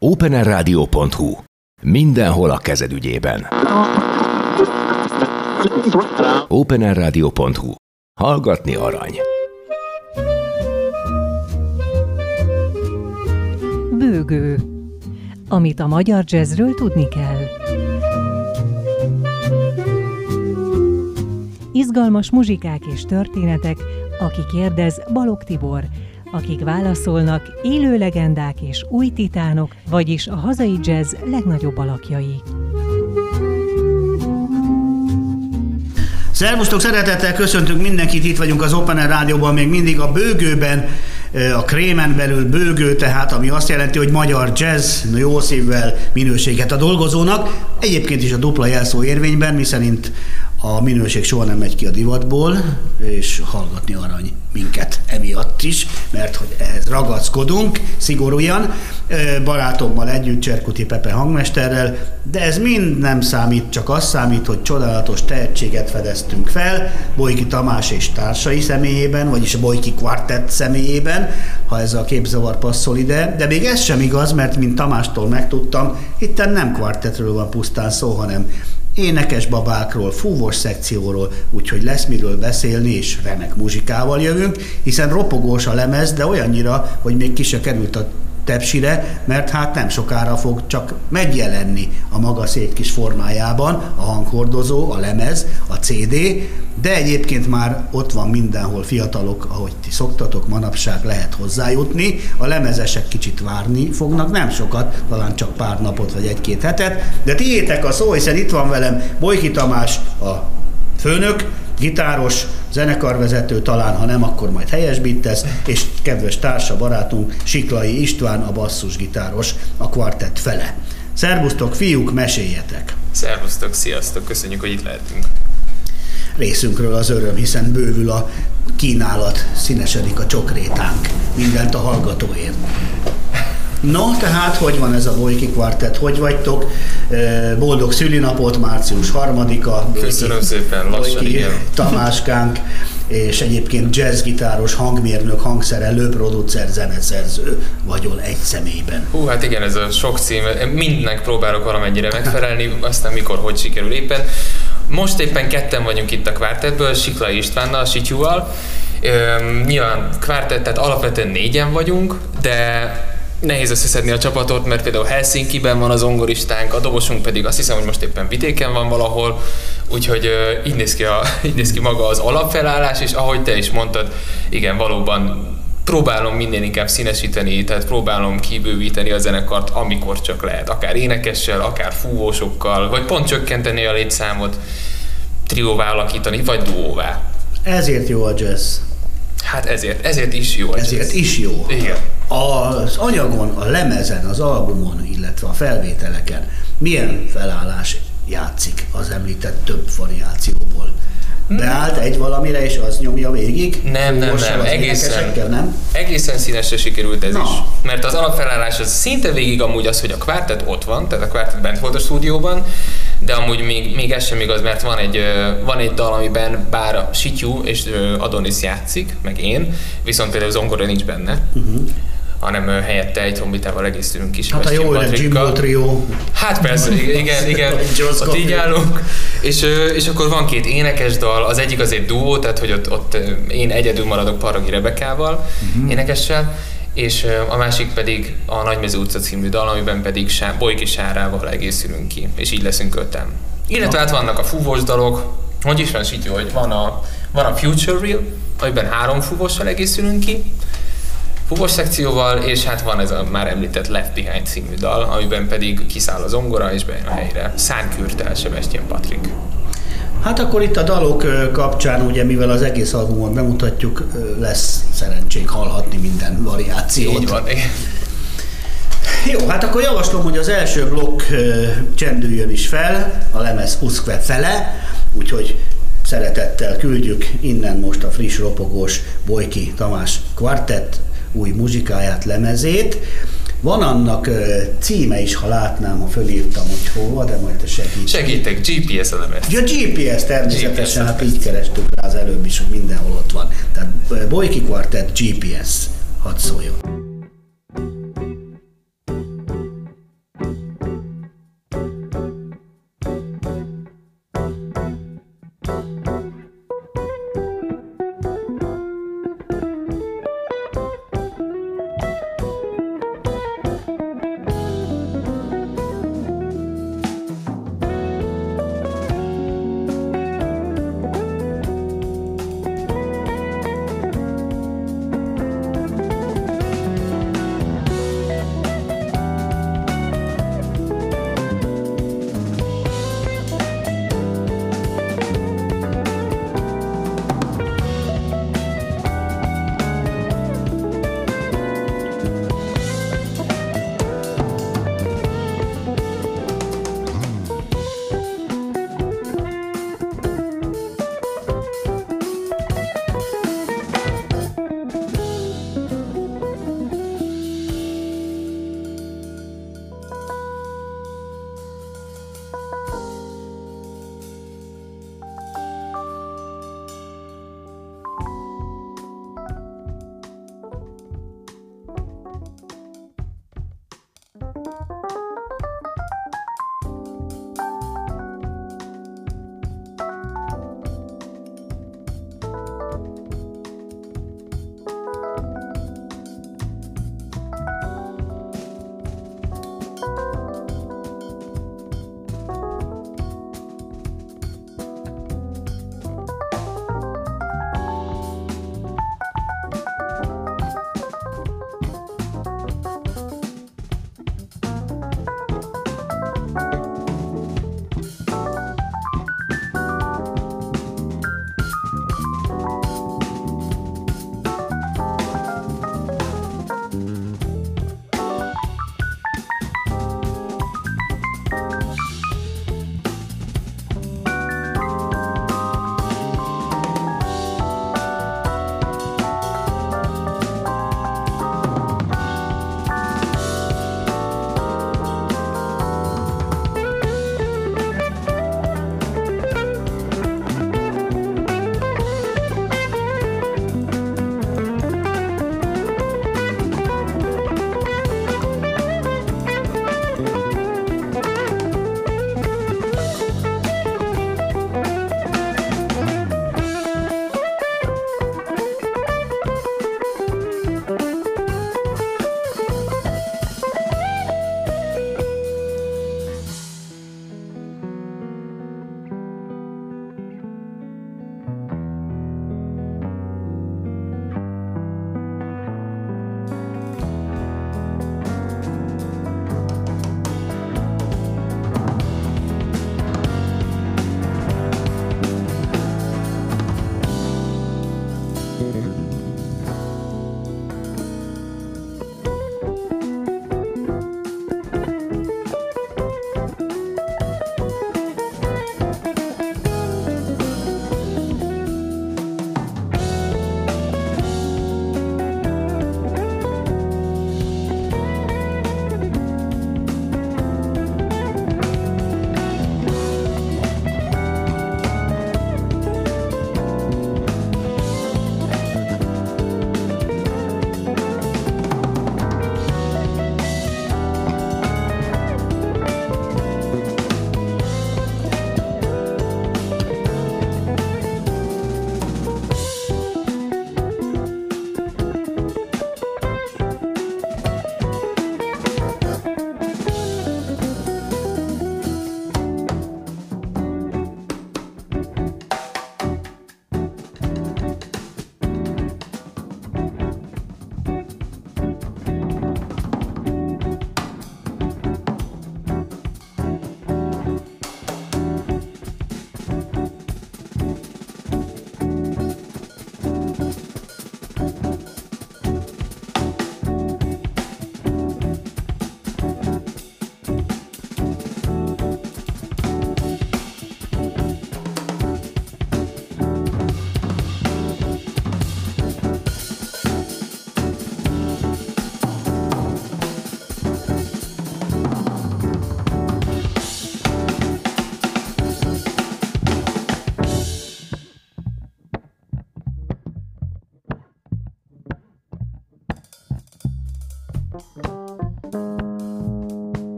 openerradio.hu. Mindenhol a kezed ügyében. openerradio.hu. Hallgatni arany. Bőgő. Amit a magyar jazzről tudni kell. Izgalmas muzsikák és történetek, aki kérdez Balog Tibor, akik válaszolnak élő legendák és új titánok, vagyis a hazai jazz legnagyobb alakjai. Szervusztok, szeretettel köszöntünk mindenkit, itt vagyunk az Open Air Rádióban, még mindig a bőgőben, a krémen belül bőgő, tehát ami azt jelenti, hogy magyar jazz, jó szívvel minőséget a dolgozónak. Egyébként is a dupla jelszó érvényben, miszerint a minőség soha nem megy ki a divatból, és hallgatni arany minket emiatt is, mert hogy ehhez ragaszkodunk szigorúan, barátommal együtt, Cserkuti Pepe hangmesterrel, de ez mind nem számít, csak az számít, hogy csodálatos tehetséget fedeztünk fel, Bojki Tamás és társai személyében, vagyis a Bojki Quartet személyében, ha ez a képzavar passzol ide, de még ez sem igaz, mert mint Tamástól megtudtam, itt nem kvartetről van pusztán szó, hanem énekes babákról, fúvos szekcióról, úgyhogy lesz miről beszélni, és remek muzsikával jövünk, hiszen ropogós a lemez, de olyannyira, hogy még ki se került a tepsire, mert hát nem sokára fog csak megjelenni a maga szép kis formájában a hanghordozó, a lemez, a CD, de egyébként már ott van mindenhol fiatalok, ahogy ti szoktatok, manapság lehet hozzájutni. A lemezesek kicsit várni fognak, nem sokat, talán csak pár napot vagy egy-két hetet, de tiétek a szó, hiszen itt van velem Bojki Tamás, a főnök, gitáros, zenekarvezető, talán ha nem, akkor majd helyesbítesz, és kedves társa, barátunk Siklai István, a basszusgitáros, a kvartett fele. Szervusztok, fiúk, meséljetek! Szervusztok, sziasztok, köszönjük, hogy itt lehetünk. Részünkről az öröm, hiszen bővül a kínálat, színesedik a csokrétánk, mindent a hallgatóért. No, tehát hogy van ez a Vojki kvartett, hogy vagytok? Boldog szülinapot, március harmadika. Köszönöm szépen, lassan, igen. Tamáskánk, és egyébként jazzgitáros, hangmérnök, hangszerelő, producer, zeneszerző vagyol egy személyben. Hú, hát igen, ez a sok cím, mindnek próbálok valamennyire megfelelni, aztán mikor, hogy sikerül éppen. Most éppen ketten vagyunk itt a kvártetből, Siklai Istvánnal, Sityúval. Nyilván kvártett, tehát alapvetően négyen vagyunk, de nehéz összeszedni a csapatot, mert például Helsinki-ben van az ongoristánk, a dobosunk pedig azt hiszem, hogy most éppen vidéken van valahol, úgyhogy uh, így, néz ki a, így néz ki maga az alapfelállás, és ahogy te is mondtad, igen, valóban próbálom minél inkább színesíteni, tehát próbálom kibővíteni a zenekart, amikor csak lehet, akár énekessel, akár fúvósokkal, vagy pont csökkenteni a létszámot, trióvá alakítani, vagy duóvá. Ezért jó a jazz. Hát ezért, ezért is jó. Ezért is jó. Igen. Az anyagon, a lemezen, az albumon, illetve a felvételeken milyen felállás játszik az említett több variációból? Beállt egy valamire, és az nyomja végig? Nem, nem, nem. Egészen, nem? egészen színesre sikerült ez Na. is. Mert az alapfelállás az szinte végig amúgy az, hogy a kvártet ott van, tehát a kvártet bent volt a stúdióban, de amúgy még, még ez sem igaz, mert van egy, van egy dal, amiben bár a Sityú és Adonis játszik, meg én, viszont például zongora nincs benne. Uh-huh hanem helyette egy trombitával egészülünk is. Hát a jó öreg Jimbo Trio. Hát persze, igen, igen, ott így állunk. És, és akkor van két énekes dal, az egyik az egy duó, tehát hogy ott, ott én egyedül maradok Paragi Rebekával, uh-huh. énekessel, és a másik pedig a Nagymező utca című dal, amiben pedig Sá, Bolyki Sárával egészülünk ki, és így leszünk öten. Illetve hát vannak a fúvós dalok, hogy is van így, hogy van a, van a Future Real, amiben három fúvossal egészülünk ki, fúvós szekcióval, és hát van ez a már említett Left Behind című dal, amiben pedig kiszáll az ongora, és bejön a helyre Szánkürtel Sebastian Patrick. Hát akkor itt a dalok kapcsán, ugye mivel az egész albumot bemutatjuk, lesz szerencsénk hallhatni minden variációt. Így van, Jó, hát akkor javaslom, hogy az első blokk csendüljön is fel, a lemez Uszkve fele, úgyhogy szeretettel küldjük innen most a friss ropogós Bojki Tamás kvartett új muzsikáját, lemezét. Van annak címe is, ha látnám, ha fölírtam, hogy hova, de majd te segíts. Segítek, GPS elemet. Ja, GPS természetesen, GPS hát így kerestük rá az előbb is, hogy mindenhol ott van. Tehát Boyki Quartet GPS, hadd szóljon.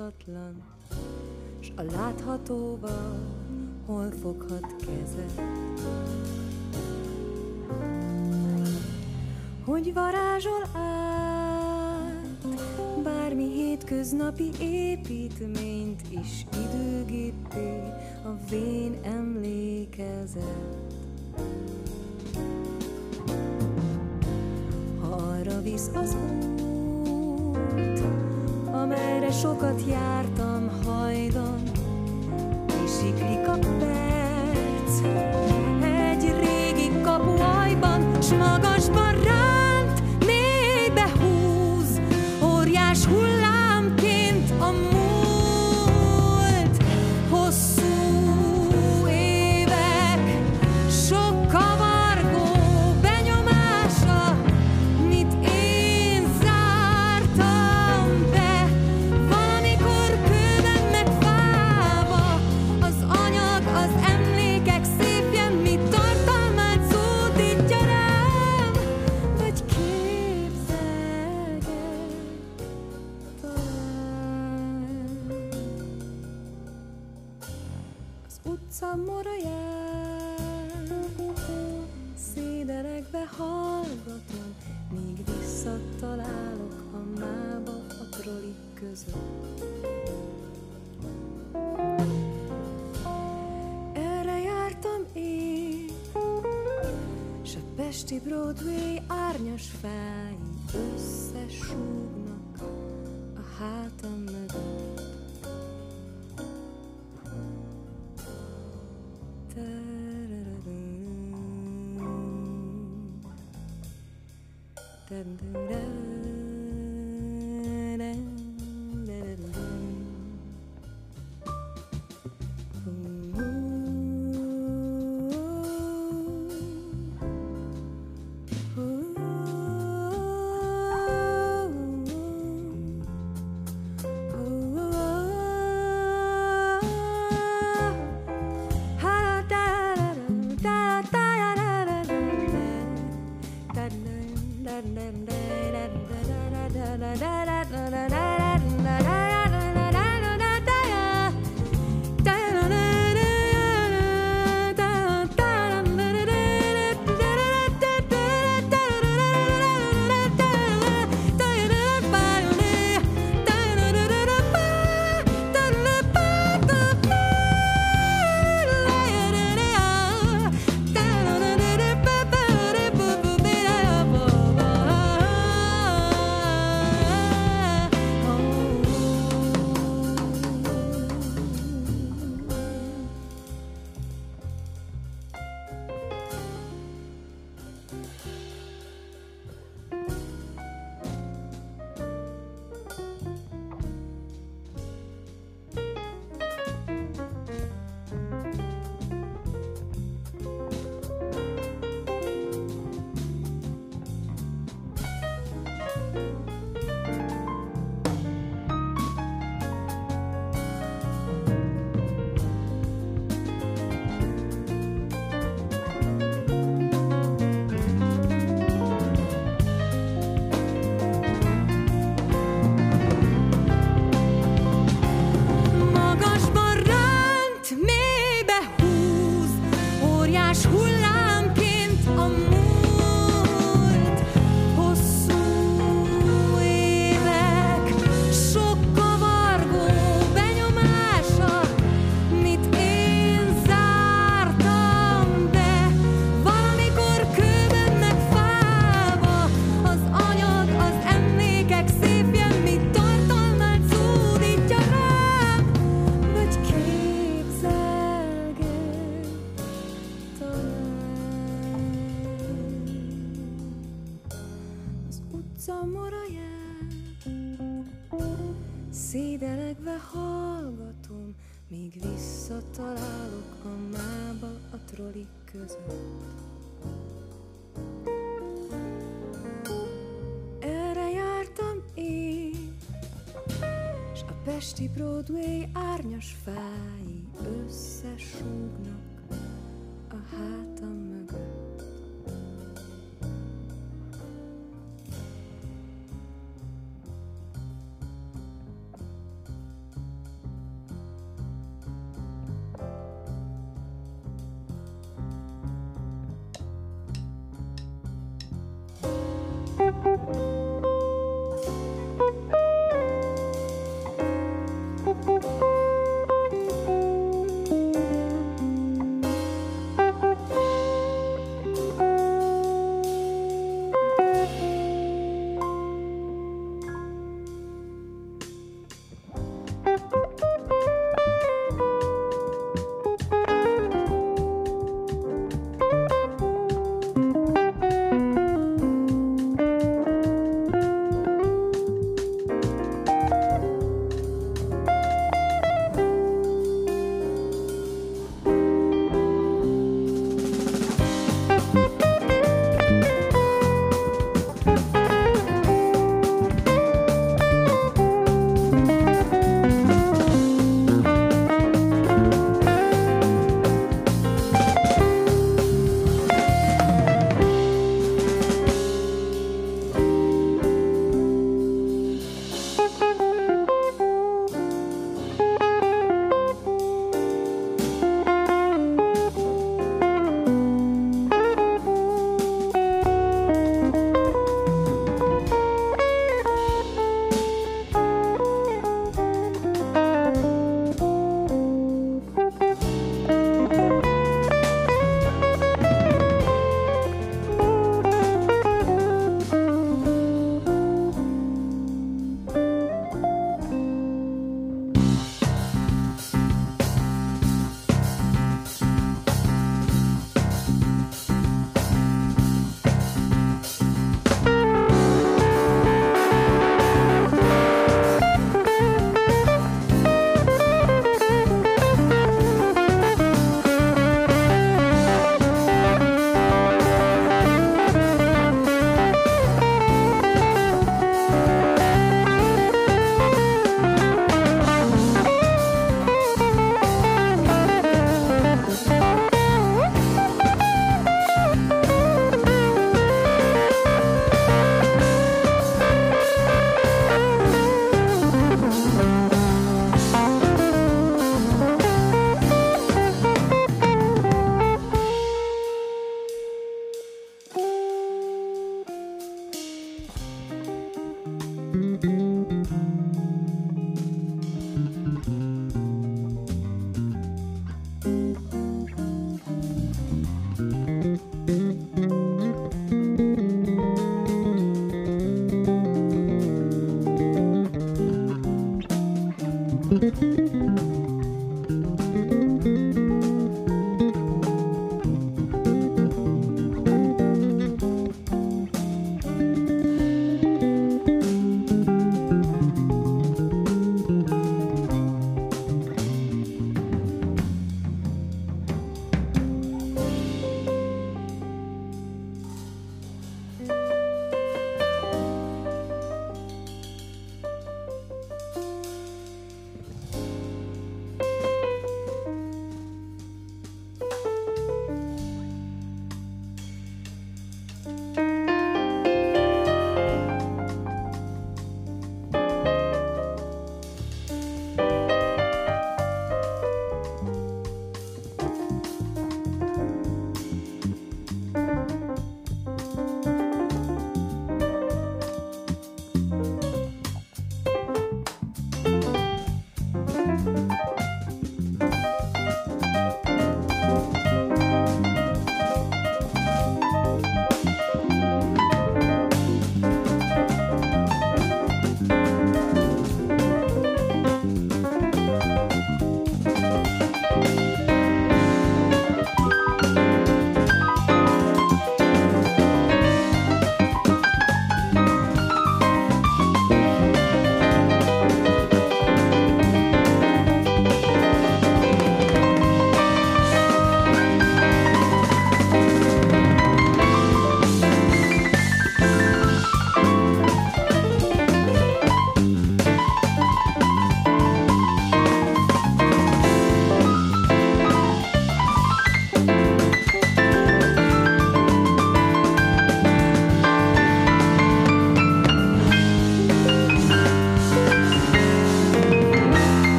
láthatatlan, s a láthatóval hol foghat keze. Hogy varázsol át bármi hétköznapi építményt is időgépé a vén emlékezet. Ha arra visz az út, amelyre sokat jártam hajdan, és siklik a perc. Egy régi kapuajban, s magas doei aarnios fel.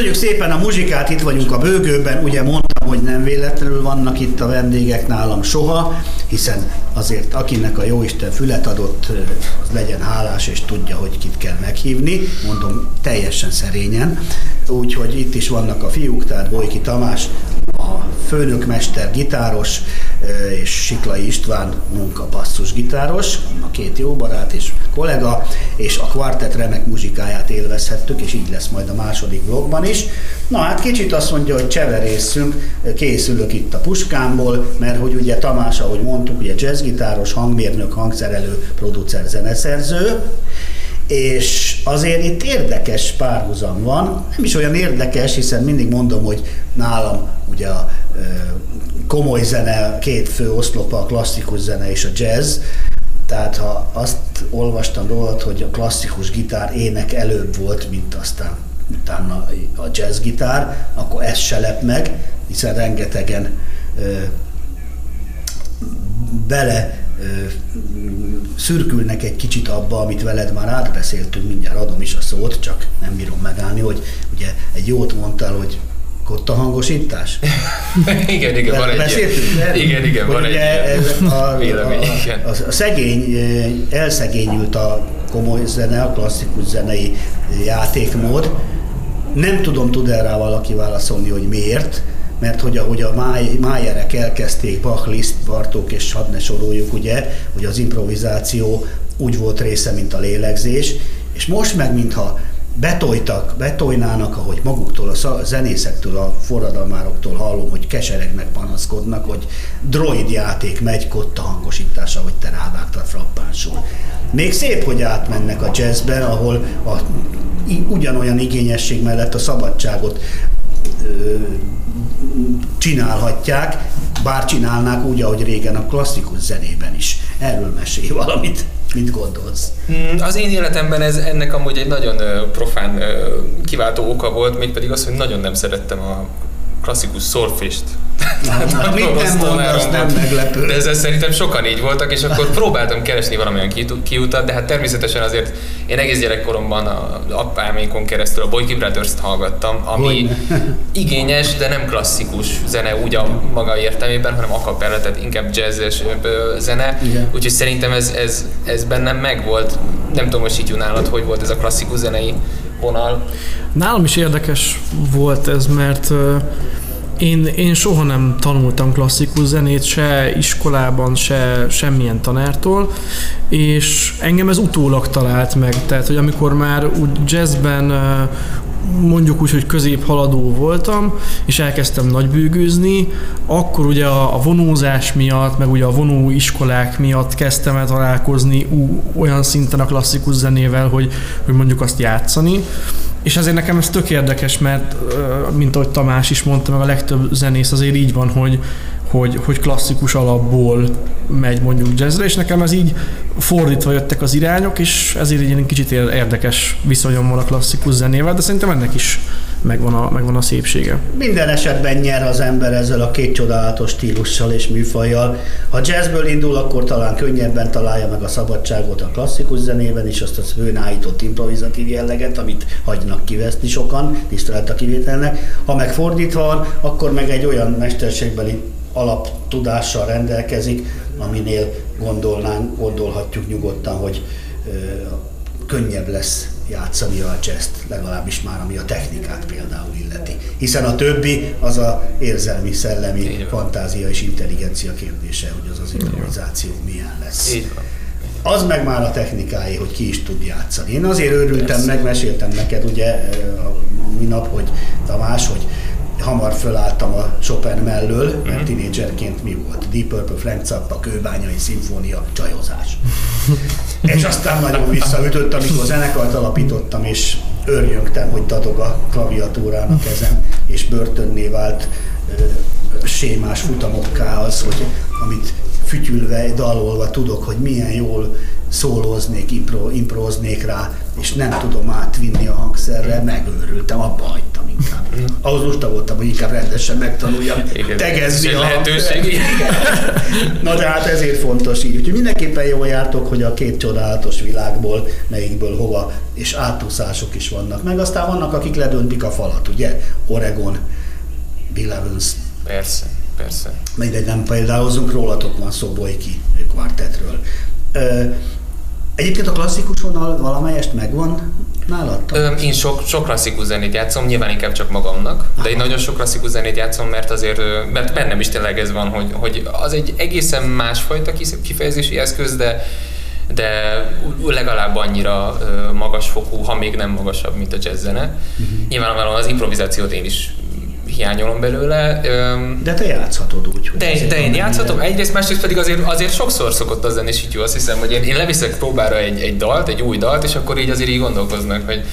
Köszönjük szépen a muzsikát, itt vagyunk a bőgőben, ugye mondtam, hogy nem véletlenül vannak itt a vendégek nálam soha, hiszen azért akinek a Jóisten fület adott, az legyen hálás és tudja, hogy kit kell meghívni, mondom teljesen szerényen, úgyhogy itt is vannak a fiúk, tehát Bojki Tamás, a főnökmester gitáros és Siklai István munka basszus gitáros, a két jó barát és kollega, és a kvartett remek muzsikáját élvezhettük, és így lesz majd a második vlogban is. Na hát kicsit azt mondja, hogy cseverészünk, készülök itt a puskámból, mert hogy ugye Tamás, ahogy mondtuk, ugye jazzgitáros, hangmérnök, hangszerelő, producer, zeneszerző, és azért itt érdekes párhuzam van, nem is olyan érdekes, hiszen mindig mondom, hogy nálam ugye a komoly zene, két fő oszlopa, a klasszikus zene és a jazz, tehát ha azt olvastam rólad, hogy a klasszikus gitár ének előbb volt, mint aztán utána a jazz gitár, akkor ez se lep meg, hiszen rengetegen ö, bele szürkülnek egy kicsit abba, amit veled már átbeszéltünk, mindjárt adom is a szót, csak nem bírom megállni, hogy ugye egy jót mondtál, hogy kotta hangosítás? igen, igen, van egy Beszéltünk, Igen, igen, van egy a, a, vélemény, a, a, a szegény, elszegényült a komoly zene, a klasszikus zenei játékmód. Nem tudom, tud erre valaki válaszolni, hogy miért, mert hogy ahogy a máj, májerek elkezdték, Bach, Liszt, Bartók és hadd ne soroljuk, ugye, hogy az improvizáció úgy volt része, mint a lélegzés, és most meg, mintha betoltak, betolnának, ahogy maguktól, a zenészektől, a forradalmároktól hallom, hogy keseregnek, panaszkodnak, hogy droid játék megy, kotta hangosítása, hogy te rávágtad frappánsul. Még szép, hogy átmennek a jazzben, ahol a, ugyanolyan igényesség mellett a szabadságot csinálhatják, bár csinálnák úgy, ahogy régen a klasszikus zenében is. Erről mesélj valamit. Mit gondolsz? Mm, az én életemben ez ennek amúgy egy nagyon profán kiváltó oka volt, mégpedig az, hogy nagyon nem szerettem a klasszikus szorfést. Na, mit nem mondasz, nem meglepő. De ezzel szerintem sokan így voltak, és akkor próbáltam keresni valamilyen kiutat, de hát természetesen azért én egész gyerekkoromban a apámékon keresztül a Boyki Brothers-t hallgattam, ami Hogyne. igényes, de nem klasszikus zene úgy a maga értelmében, hanem akapella, tehát inkább jazzes zene. Igen. Úgyhogy szerintem ez, ez, ez bennem megvolt. Nem tudom, hogy így nálad, hogy volt ez a klasszikus zenei vonal. Nálam is érdekes volt ez, mert én, én soha nem tanultam klasszikus zenét, se iskolában, se semmilyen tanártól, és engem ez utólag talált meg. Tehát, hogy amikor már úgy jazzben mondjuk úgy, hogy közép haladó voltam, és elkezdtem nagybőgőzni, akkor ugye a, a vonózás miatt, meg ugye a vonó iskolák miatt kezdtem el találkozni ú, olyan szinten a klasszikus zenével, hogy, hogy mondjuk azt játszani. És azért nekem ez tök érdekes, mert mint ahogy Tamás is mondta, meg a legtöbb zenész azért így van, hogy, hogy, hogy klasszikus alapból megy mondjuk jazzre, és nekem ez így fordítva jöttek az irányok, és ezért egy kicsit érdekes viszonyom van a klasszikus zenével, de szerintem ennek is megvan a, megvan a szépsége. Minden esetben nyer az ember ezzel a két csodálatos stílussal és műfajjal. Ha jazzből indul, akkor talán könnyebben találja meg a szabadságot a klasszikus zenében is, azt az főnállított improvizatív jelleget, amit hagynak kiveszni sokan, tisztelet a kivételnek. Ha meg fordítva van, akkor meg egy olyan mesterségbeli alaptudással rendelkezik, aminél gondolnánk, gondolhatjuk nyugodtan, hogy ö, könnyebb lesz játszani a jazz legalábbis már ami a technikát például illeti. Hiszen a többi az a érzelmi, szellemi, fantázia és intelligencia kérdése, hogy az az improvizáció milyen lesz. Így van. Az meg már a technikái, hogy ki is tud játszani. Én azért örültem, Persze. megmeséltem neked ugye a minap, hogy Tamás, hogy hamar fölálltam a Chopin mellől, mert uh-huh. tinédzserként mi volt? Deep Purple, Frank Zappa, Kőbányai Szimfónia, csajozás. és aztán nagyon visszaütött, amikor zenekart alapítottam, és örjöngtem, hogy dadog a klaviatúrán a kezem, és börtönné vált ö, sémás futamokká az, hogy amit fütyülve, dalolva tudok, hogy milyen jól szólóznék, impro, improznék rá, és nem tudom átvinni a hangszerre, megőrültem, abba hagytam inkább. Ahhoz most voltam, hogy inkább rendesen megtanuljam tegezni a lehetőség. Na de hát ezért fontos így. Úgyhogy mindenképpen jól jártok, hogy a két csodálatos világból, melyikből hova, és átúszások is vannak. Meg aztán vannak, akik ledöntik a falat, ugye? Oregon, Bill Evans. Persze, persze. Mindegy, nem példálozunk, rólatok van szó Boyki kvartetről Egyébként a klasszikus vonal valamelyest megvan nálad? Ö, én sok, sok klasszikus zenét játszom, nyilván inkább csak magamnak, de én nagyon sok klasszikus zenét játszom, mert azért, mert bennem is tényleg ez van, hogy, hogy az egy egészen másfajta kifejezési eszköz, de de legalább annyira magasfokú, ha még nem magasabb, mint a jazz zene. Uh-huh. Nyilvánvalóan az improvizációt én is hiányolom belőle. Öm, De te játszhatod úgy, de, azért de én játszhatom, minden. egyrészt, másrészt pedig azért, azért sokszor szokott az lenni sityú, azt hiszem, hogy én, én leviszek próbára egy, egy dalt, egy új dalt, és akkor így azért így gondolkoznak, hogy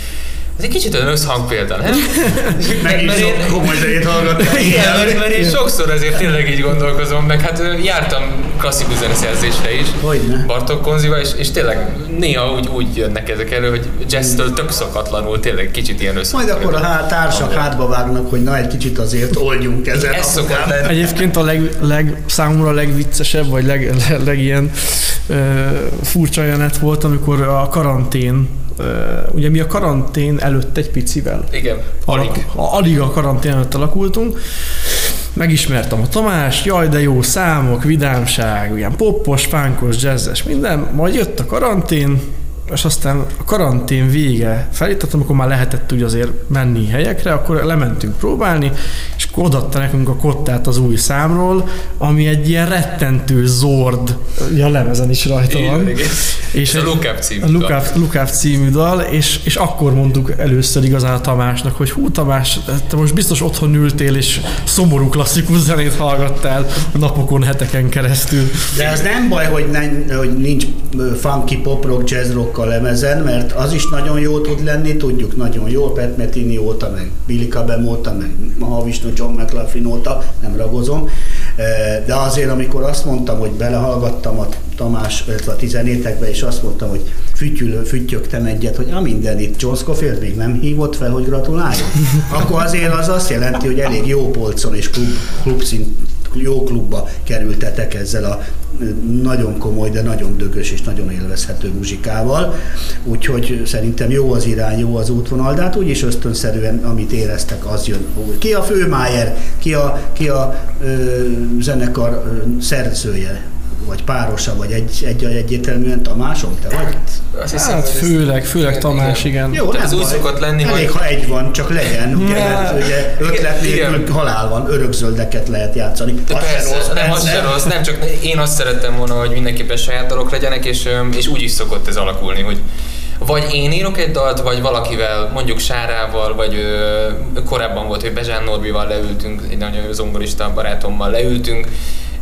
ez egy kicsit olyan összhang példa, nem? Meg is Mert én- sok komoly zenét hallgattál. Igen, mert, mert én sokszor azért tényleg így gondolkozom, meg hát jártam klasszikus zeneszerzésre is, Hogyne. Bartók Konziba, és, és tényleg néha úgy, úgy jönnek ezek elő, hogy jazztől tök szokatlanul tényleg kicsit ilyen összhang. Majd akkor a há- társak hátba vágnak, hogy na egy kicsit azért oldjunk ezen. Ez szokott lenni. Egyébként a leg, leg, számomra a legviccesebb, vagy leg, leg, leg ilyen ö, furcsa jelenet volt, amikor a karantén, ugye mi a karantén előtt egy picivel Igen, alig. Alak, alig a karantén előtt alakultunk. Megismertem a Tamást, jaj de jó számok, vidámság, ilyen poppos, pánkos, jazzes, minden. Majd jött a karantén, és aztán a karantén vége felé, tehát amikor már lehetett úgy azért menni helyekre, akkor lementünk próbálni, odaadta nekünk a kottát az új számról, ami egy ilyen rettentő zord, ja, a lemezen is rajta van. igen. És A egy- Look Up című a Look dal. Up, Look Up című dal, és, és akkor mondtuk először igazán a Tamásnak, hogy hú Tamás, te most biztos otthon ültél, és szomorú klasszikus zenét hallgattál napokon, heteken keresztül. De ez nem baj, hogy, nem, hogy nincs funky pop rock, jazz rock a lemezen, mert az is nagyon jó tud lenni, tudjuk nagyon jó, Pat Metheny óta, meg Billy Cobham óta, meg Mahavishnu, John McLaughlin óta, nem ragozom. De azért, amikor azt mondtam, hogy belehallgattam a Tamás, illetve a tizenétekbe, és azt mondtam, hogy fütyülő, füttyögtem egyet, hogy a minden itt John Scofield még nem hívott fel, hogy gratuláljon, akkor azért az azt jelenti, hogy elég jó polcon és klub, klubszint jó klubba kerültetek ezzel a nagyon komoly, de nagyon dögös és nagyon élvezhető muzsikával. Úgyhogy szerintem jó az irány, jó az útvonal, de hát úgyis ösztönszerűen, amit éreztek, az jön. Ki a főmájer, ki a, ki a ö, zenekar ö, szerzője, vagy párosa, vagy egy, egy, egyértelműen Tamásom, te vagy? Azt hiszem, Hát főleg, főleg Tamás, igen. Jó, nem ez úgy szokott lenni, Elég, hogy- ha egy van, csak legyen, ugye, mert ugye ötlet nélkül halál van, örökzöldeket lehet játszani. De Az persze, rossz, nem, az se rossz, nem csak én azt szerettem volna, hogy mindenképpen saját dalok legyenek, és, és úgy is szokott ez alakulni, hogy vagy én írok egy dalt, vagy valakivel, mondjuk Sárával, vagy ö, korábban volt, hogy Bezsán Norbival leültünk, egy nagyon zongorista barátommal leültünk,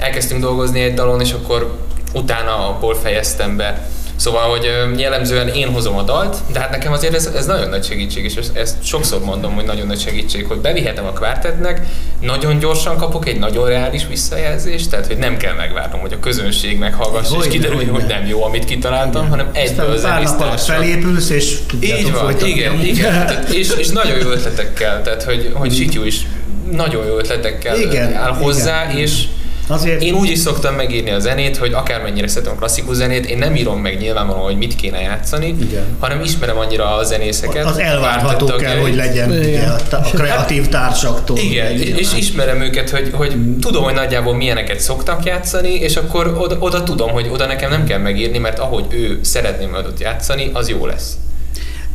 elkezdtünk dolgozni egy dalon, és akkor utána abból fejeztem be. Szóval, hogy jellemzően én hozom a dalt, de hát nekem azért ez, ez nagyon nagy segítség, és ezt, sokszor mondom, hogy nagyon nagy segítség, hogy bevihetem a kvártetnek, nagyon gyorsan kapok egy nagyon reális visszajelzést, tehát hogy nem kell megvárnom, hogy a közönség meghallgassa, és hogyne. hogy nem jó, amit kitaláltam, hanem egyből zenésztársak. felépülsz, és Így van, folytatni igen, igen. Tehát, és, és nagyon jó ötletekkel, tehát hogy, hogy Sityú is nagyon jó ötletekkel Igen, áll hozzá, igen. és Azért én úgy is szoktam megírni a zenét, hogy akármennyire szeretem a klasszikus zenét, én nem írom meg nyilvánvalóan, hogy mit kéne játszani, Igen. hanem ismerem annyira a zenészeket. az elvárható kell, hogy legyen Igen. ugye, a, kreatív társaktól. Igen, ugye, és, ismerem őket, hogy, hogy tudom, hogy nagyjából milyeneket szoktak játszani, és akkor oda, oda tudom, hogy oda nekem nem kell megírni, mert ahogy ő szeretné majd ott játszani, az jó lesz.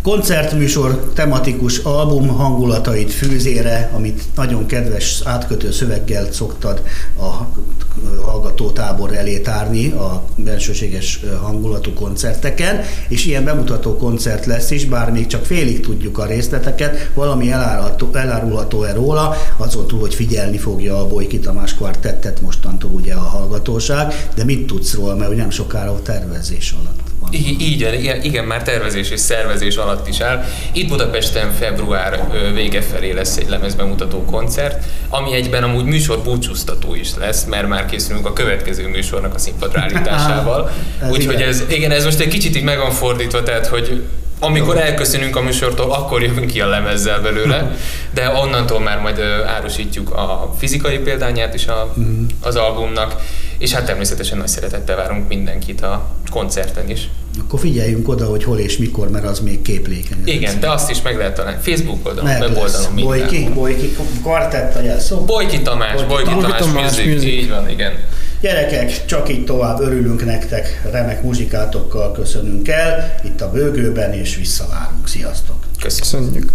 Koncertműsor, tematikus album hangulatait fűzére, amit nagyon kedves átkötő szöveggel szoktad a hallgatótábor elé tárni a bensőséges hangulatú koncerteken, és ilyen bemutató koncert lesz is, bár még csak félig tudjuk a részleteket, valami elárulható, elárulható-e róla, azon túl, hogy figyelni fogja a Bojki Tamás kvartettet mostantól ugye a hallgatóság, de mit tudsz róla, mert nem sokára a tervezés alatt. Így, van, igen, igen, már tervezés és szervezés alatt is áll. Itt Budapesten február vége felé lesz egy lemezbemutató koncert, ami egyben amúgy műsor búcsúztató is lesz, mert már készülünk a következő műsornak a színpadra állításával. Úgyhogy ez, igen, ez most egy kicsit így meg van fordítva, tehát hogy amikor elköszönünk a műsortól, akkor jövünk ki a lemezzel belőle, de onnantól már majd árusítjuk a fizikai példányát is a, az albumnak, és hát természetesen nagy szeretettel várunk mindenkit a koncerten is. Akkor figyeljünk oda, hogy hol és mikor, mert az még képlékeny. Igen, de azt is meg lehet találni. Facebook oldalon, Meg weboldalon, minden. Bojki, Bojki, kvartett, a jelszó. Bojki Tamás, Bojki Bojki Tamás Tamás Music. Music, így van, igen. Gyerekek, csak így tovább örülünk nektek, remek muzsikátokkal köszönünk el, itt a bőgőben, és visszavárunk. Sziasztok! Köszönjük. Köszönjük.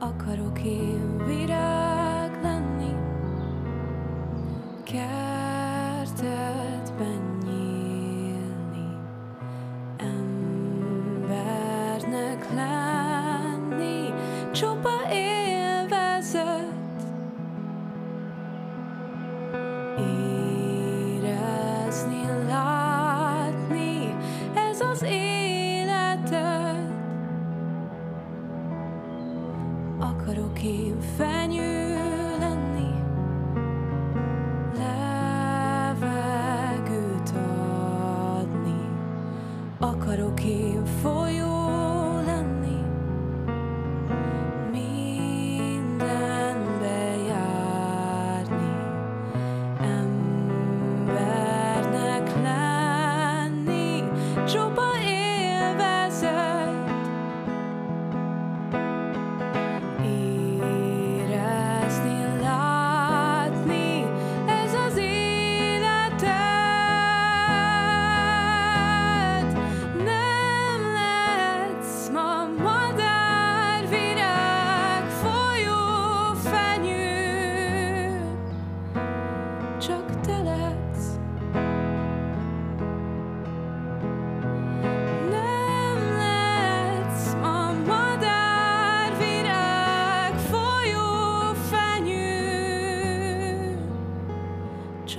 akarok én virág lenni. Kell fenyő lenni. Akarok én folyni,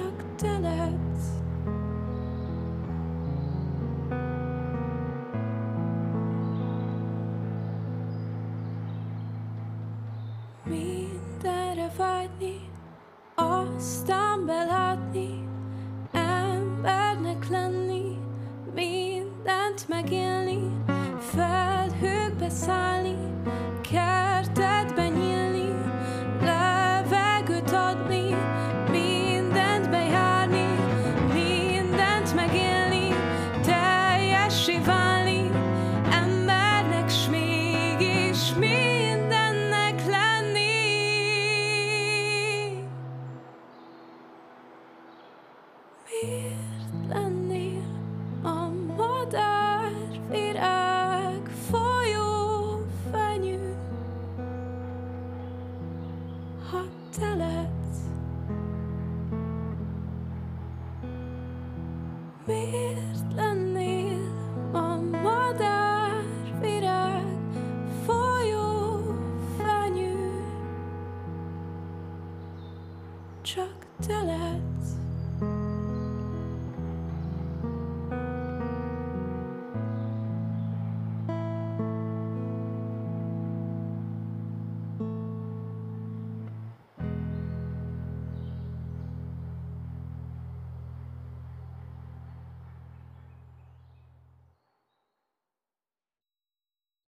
struck dead it.